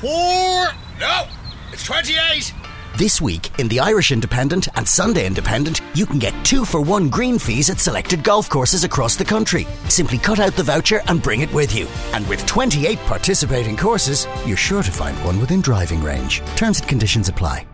Four. No, it's 28. This week in the Irish Independent and Sunday Independent, you can get two for one green fees at selected golf courses across the country. Simply cut out the voucher and bring it with you. And with 28 participating courses, you're sure to find one within driving range. Terms and conditions apply.